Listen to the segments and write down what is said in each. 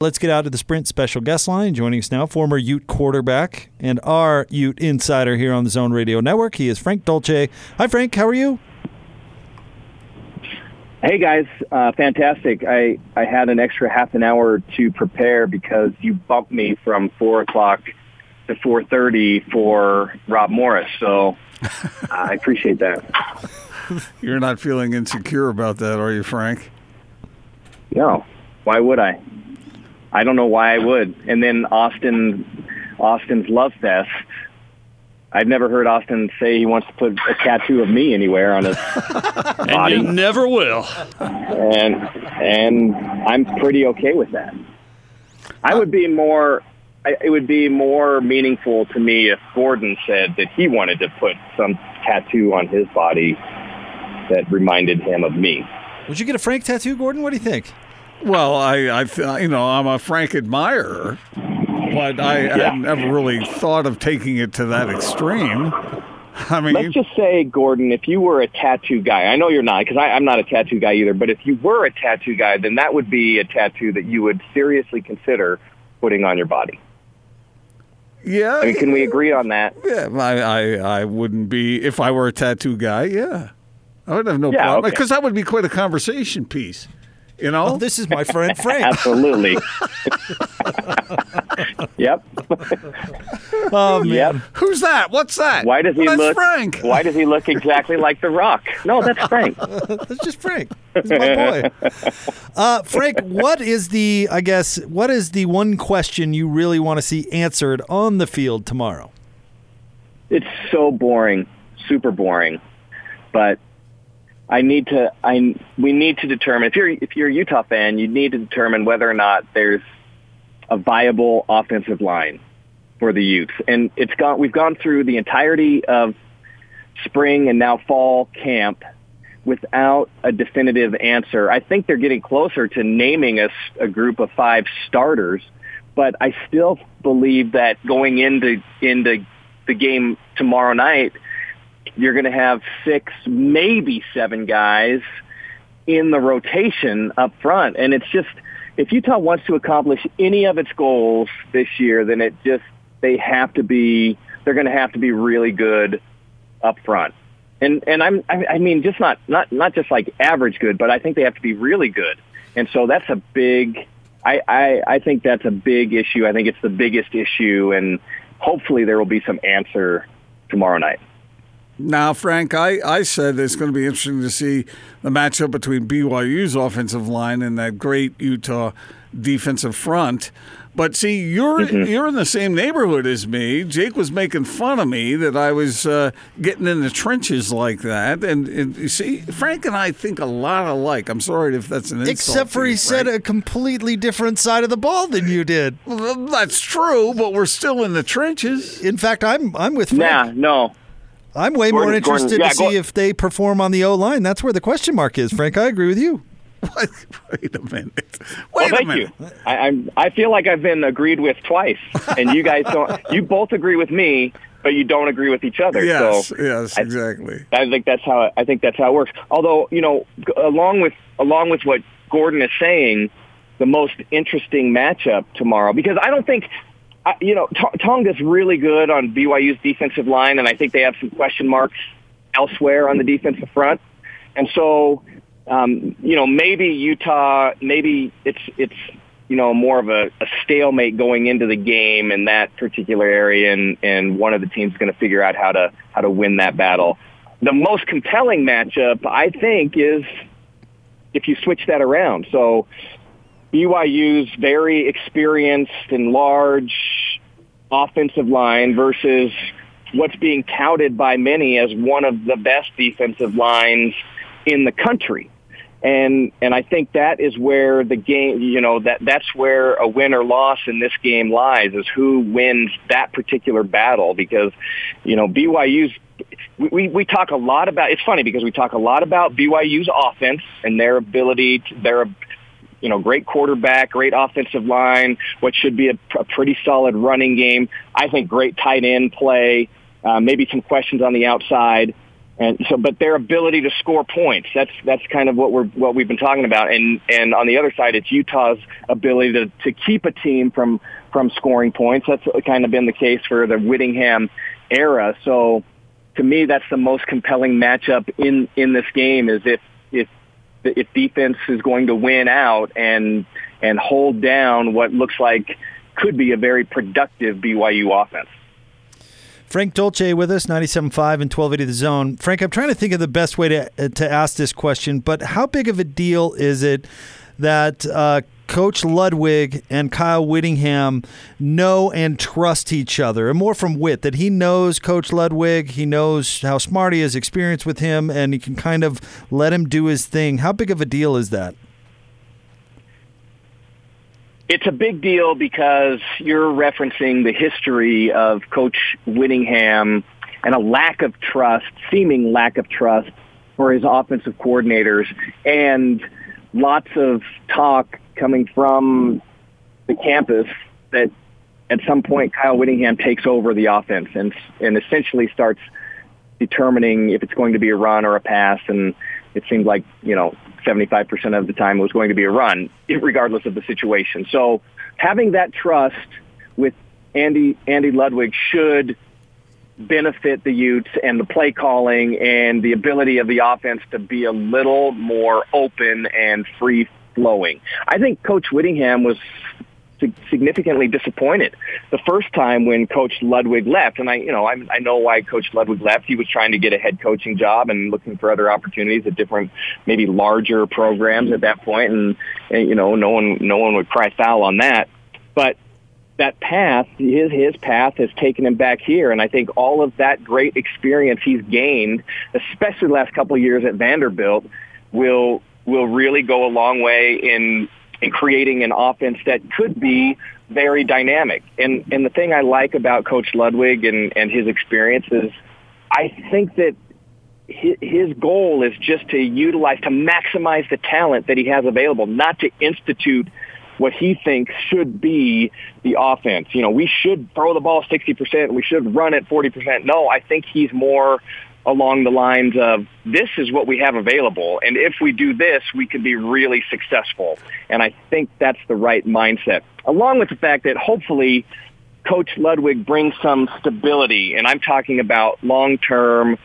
Let's get out to the Sprint special guest line. Joining us now, former Ute quarterback and our Ute insider here on the Zone Radio Network. He is Frank Dolce. Hi, Frank. How are you? Hey guys, uh, fantastic! I I had an extra half an hour to prepare because you bumped me from four o'clock to four thirty for Rob Morris. So I appreciate that. You're not feeling insecure about that, are you, Frank? No, why would I? I don't know why I would. And then Austin, Austin's love fest. I've never heard Austin say he wants to put a tattoo of me anywhere on his body. And you never will. and and I'm pretty okay with that. I would be more. It would be more meaningful to me if Gordon said that he wanted to put some tattoo on his body that reminded him of me. Would you get a Frank tattoo, Gordon? What do you think? Well, I, I, you know, I'm a Frank admirer, but I Yeah. hadn't ever really thought of taking it to that extreme. I mean, Let's just say, Gordon, if you were a tattoo guy, I know you're not because I'm not a tattoo guy either, but if you were a tattoo guy, then that would be a tattoo that you would seriously consider putting on your body. yeah, I mean, can we agree on that? Yeah, I, I, I wouldn't be if I were a tattoo guy. Yeah, I would have no Yeah, problem okay. because that would be quite a conversation piece. You know, Oh, this is my friend Frank. Absolutely. yep. Oh, man. Yep. who's that? What's that? Why does he Well, that's look? Frank. Why does he look exactly like The Rock? No, that's Frank. That's just Frank. He's my boy. Uh, Frank, what is the, I guess, what is the one question you really want to see answered on the field tomorrow? It's so boring, super boring. But I need to. I we need to determine if you're if you're a Utah fan, you need to determine whether or not there's a viable offensive line for the Utes. And it's gone. We've gone through the entirety of spring and now fall camp without a definitive answer. I think they're getting closer to naming us a group of five starters, but I still believe that going into into the game tomorrow night, you're going to have six, maybe seven guys in the rotation up front, and it's just if Utah wants to accomplish any of its goals this year, then it just they have to be they're going to have to be really good up front. And and I'm I mean just not not not just like average good, but I think they have to be really good. And so that's a big I I I think that's a big issue. I think it's the biggest issue and hopefully there will be some answer tomorrow night. Now, Frank, I, I said it's going to be interesting to see the matchup between BYU's offensive line and that great Utah defensive front. But see, you're you're in the same neighborhood as me. Jake was making fun of me that I was uh, getting in the trenches like that, and, and you see, Frank and I think a lot alike. I'm sorry if that's an insult. Except for to he you, said a completely different side of the ball than you did. Well, that's true, but we're still in the trenches. In fact, I'm I'm with Nah, Frank. no. I'm way more interested Gordon- yeah, to see go- if they perform on the O line. That's where the question mark is. Frank, I agree with you. Wait a minute. Well, Wait a thank minute. you. I, I'm. I feel like I've been agreed with twice, and you guys don't. You both agree with me, but you don't agree with each other. Yes, so yes, I- exactly. I think that's how I think that's how it works. Although you know, along with along with what Gordon is saying, the most interesting matchup tomorrow because I don't think. You know, T- Tonga's really good on BYU's defensive line, and I think they have some question marks elsewhere on the defensive front. And so, um, you know, maybe Utah, maybe it's it's you know more of a, a stalemate going into the game in that particular area, and and one of the teams is going to figure out how to how to win that battle. The most compelling matchup, I think, is if you switch that around. So BYU's very experienced and large offensive line versus what's being touted by many as one of the best defensive lines in the country. And and I think that is where the game, you know, that that's where a win or loss in this game lies is who wins that particular battle because, you know, BYU's we, we, talk a lot about it's funny because we talk a lot about BYU's offense and their ability to, their you know, great quarterback, great offensive line, what should be a, a pretty solid running game. I think great tight end play, uh, maybe some questions on the outside. And so, but their ability to score points, that's, that's kind of what we're, what we've been talking about. And, and on the other side, it's Utah's ability to, to keep a team from, from scoring points. That's kind of been the case for the Whittingham era. So to me, that's the most compelling matchup in, in this game is if, if, if defense is going to win out and, and hold down what looks like could be a very productive BYU offense. Frank Dolce with us, 97.5 and 1280 The Zone. Frank, I'm trying to think of the best way to, to ask this question, but how big of a deal is it that uh, Coach Ludwig and Kyle Whittingham know and trust each other, and more from Whit, that he knows Coach Ludwig, he knows how smart he is, experience with him, and he can kind of let him do his thing. How big of a deal is that? It's a big deal because you're referencing the history of Coach Whittingham and a lack of trust, seeming lack of trust for his offensive coordinators, and lots of talk coming from the campus that at some point Kyle Whittingham takes over the offense and and essentially starts determining if it's going to be a run or a pass and it seemed like, you know, 75% of the time it was going to be a run, regardless of the situation. So having that trust with Andy, Andy Ludwig should benefit the Utes and the play calling and the ability of the offense to be a little more open and free flowing. I think Coach Whittingham was significantly disappointed the first time when Coach Ludwig left. And I, you know, I, I know why Coach Ludwig left. He was trying to get a head coaching job and looking for other opportunities at different, maybe larger programs at that point. And, and you know, no one, no one would cry foul on that. But that path, his his path has taken him back here, and I think all of that great experience he's gained, especially the last couple of years at Vanderbilt, will will really go a long way in in creating an offense that could be very dynamic. And and the thing I like about Coach Ludwig and and his experience is, I think that his goal is just to utilize to maximize the talent that he has available, not to institute what he thinks should be the offense. You know, we should throw the ball 60%, we should run it 40%. No, I think he's more along the lines of this is what we have available and if we do this we could be really successful. And i think that's the right mindset along with the fact that hopefully coach ludwig brings some stability and i'm talking about long term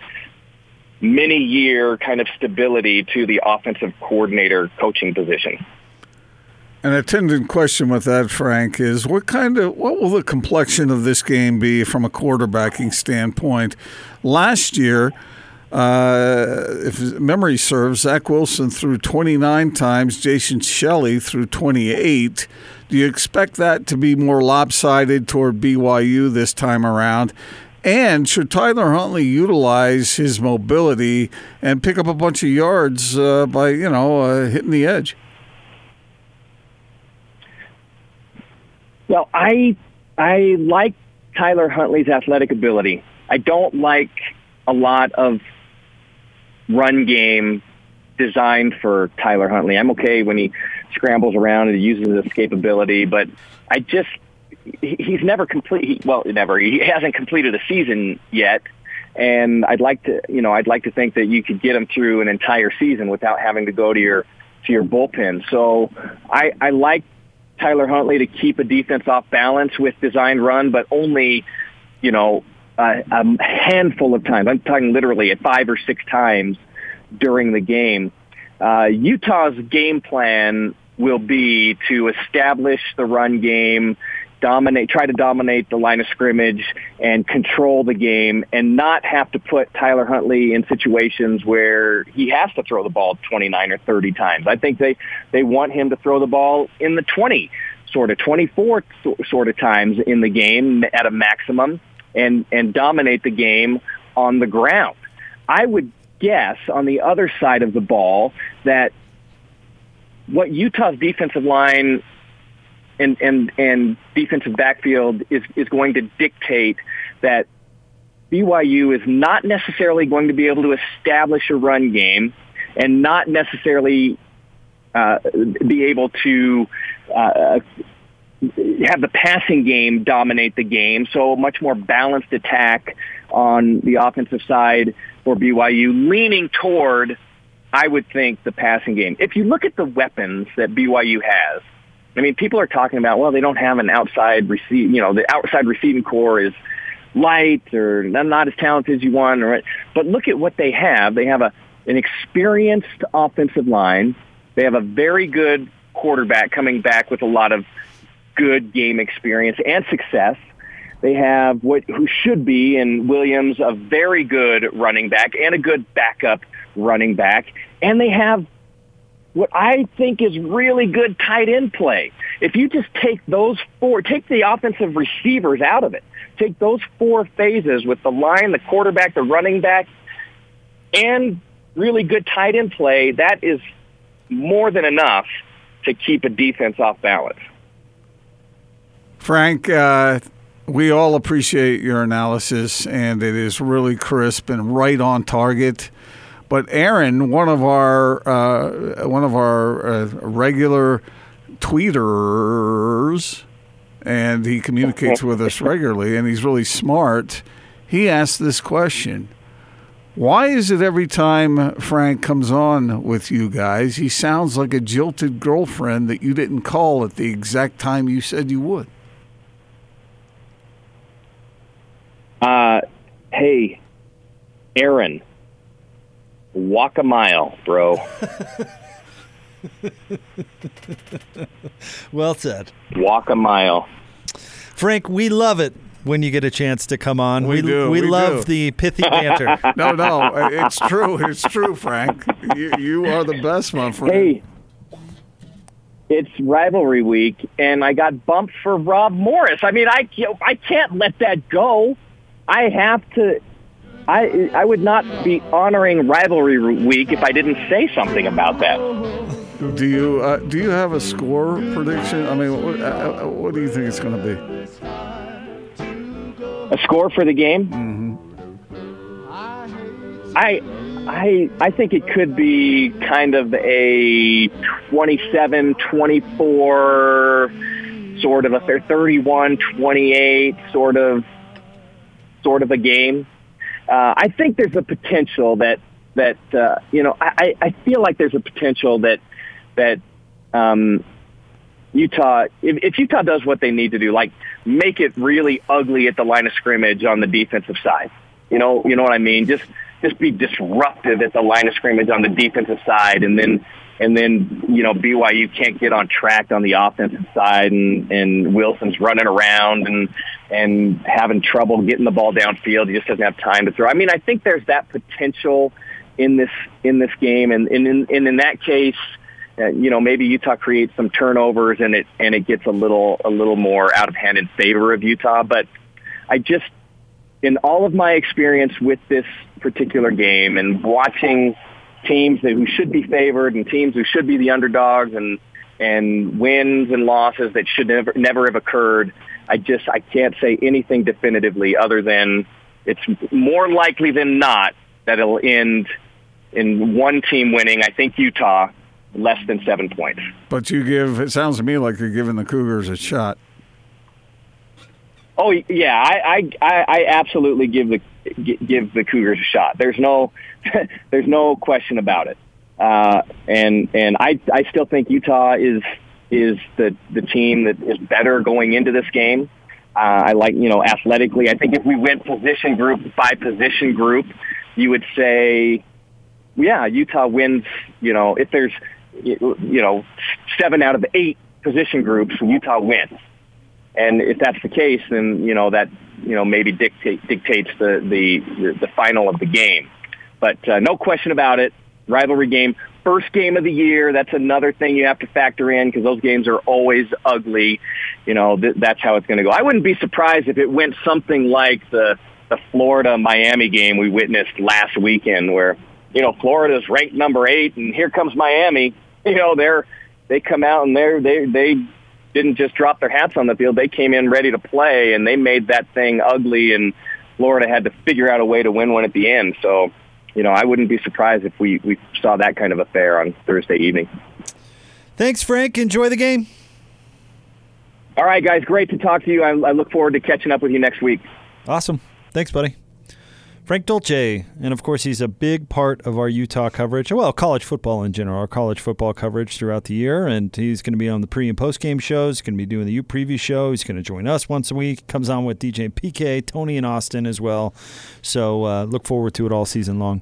many year kind of stability to the offensive coordinator coaching position an attendant question with that, Frank, is what kind of what will the complexion of this game be from a quarterbacking standpoint? Last year, uh, if memory serves, Zach Wilson threw 29 times, Jason Shelley threw 28. Do you expect that to be more lopsided toward BYU this time around? And should Tyler Huntley utilize his mobility and pick up a bunch of yards uh, by, you know, uh, hitting the edge? Well, I I like Tyler Huntley's athletic ability. I don't like a lot of run game designed for Tyler Huntley. I'm okay when he scrambles around and uses his escapability, but I just he's never complete. Well, never. He hasn't completed a season yet, and I'd like to, you know, I'd like to think that you could get him through an entire season without having to go to your to your bullpen. So I, I like Tyler Huntley to keep a defense off balance with designed run, but only, you know, a, a handful of times. I'm talking literally at five or six times during the game. Uh, Utah's game plan will be to establish the run game, dominate, try to dominate the line of scrimmage and control the game and not have to put Tyler Huntley in situations where he has to throw the ball 29 or 30 times. I think they, they want him to throw the ball in the 20 sort of 24 sort of times in the game at a maximum and, and dominate the game on the ground. I would guess on the other side of the ball that what Utah's defensive line and and and defensive backfield is is going to dictate that BYU is not necessarily going to be able to establish a run game and not necessarily uh, be able to uh, have the passing game dominate the game. So a much more balanced attack on the offensive side for BYU, leaning toward, I would think, the passing game. If you look at the weapons that BYU has, I mean, people are talking about, well, they don't have an outside receive, you know, the outside receiving corps is light or not as talented as you want. Or, but look at what they have. They have a an experienced offensive line. They have a very good quarterback coming back with a lot of good game experience and success. They have what who should be in Williams a very good running back and a good backup running back, and they have what I think is really good tight end play. If you just take those four, take the offensive receivers out of it, take those four phases with the line, the quarterback, the running back, and really good tight end play, that is more than enough to keep a defense off balance. Frank, uh, we all appreciate your analysis, and it is really crisp and right on target. But Aaron, one of our uh, one of our uh, regular tweeters, and he communicates with us regularly, and he's really smart. He asked this question: Why is it every time Frank comes on with you guys, he sounds like a jilted girlfriend that you didn't call at the exact time you said you would? Uh, hey, Aaron walk a mile, bro. well said. Walk a mile. Frank, we love it when you get a chance to come on. We, we do. We, we love do. the pithy banter. no, no, it's true. It's true, Frank. You, you are the best, my friend. Hey, it's rivalry week, and I got bumped for Rob Morris. I mean, I I can't let that go. I have to I I would not be honoring rivalry week if I didn't say something about that. Do you uh, do you have a score prediction? I mean, what, uh, uh what do you think it's going to be? A score for the game? Mm-hmm. I I I think it could be kind of a 27-24 sort of a 31-28 sort of sort of a game uh, I think there's a potential that that uh, you know I, I feel like there's a potential that that um, Utah if, if Utah does what they need to do, like make it really ugly at the line of scrimmage on the defensive side. You know, you know what I mean? Just just be disruptive at the line of scrimmage on the defensive side, and then and then you know BYU can't get on track on the offensive side, and and Wilson's running around and and having trouble getting the ball downfield. He just doesn't have time to throw. I mean, I think there's that potential in this in this game, and, and in and in that case, uh, you know, maybe Utah creates some turnovers and it and it gets a little a little more out of hand in favor of Utah. But I just, in all of my experience with this particular game and watching teams that who should be favored and teams who should be the underdogs and and wins and losses that should never never have occurred. I just I can't say anything definitively other than it's more likely than not that it'll end in one team winning. I think Utah less than seven points. But you give it sounds to me like you're giving the Cougars a shot. Oh yeah, I I, I absolutely give the give the Cougars a shot. There's no there's no question about it. Uh, and and I I still think Utah is is the the team that is better going into this game. Uh, I like you know athletically. I think if we went position group by position group, you would say, yeah, Utah wins. You know, if there's you know seven out of eight position groups, Utah wins. And if that's the case, then you know that you know maybe dictate, dictates the, the the final of the game. But uh, no question about it, rivalry game, first game of the year. That's another thing you have to factor in because those games are always ugly. You know th- that's how it's going to go. I wouldn't be surprised if it went something like the the Florida Miami game we witnessed last weekend, where you know Florida's ranked number eight, and here comes Miami. You know they're they come out and they're they they didn't just drop their hats on the field. They came in ready to play, and they made that thing ugly. And Florida had to figure out a way to win one at the end. So, you know, I wouldn't be surprised if we we saw that kind of affair on Thursday evening. Thanks, Frank. Enjoy the game. All right, guys. Great to talk to you. I, I look forward to catching up with you next week. Awesome. Thanks, buddy. Frank Dolce, and of course, he's a big part of our Utah coverage. Well, college football in general, our college football coverage throughout the year. And he's going to be on the pre and post game shows. He's going to be doing the U preview show. He's going to join us once a week. Comes on with DJ PK, Tony, and Austin as well. So uh, look forward to it all season long.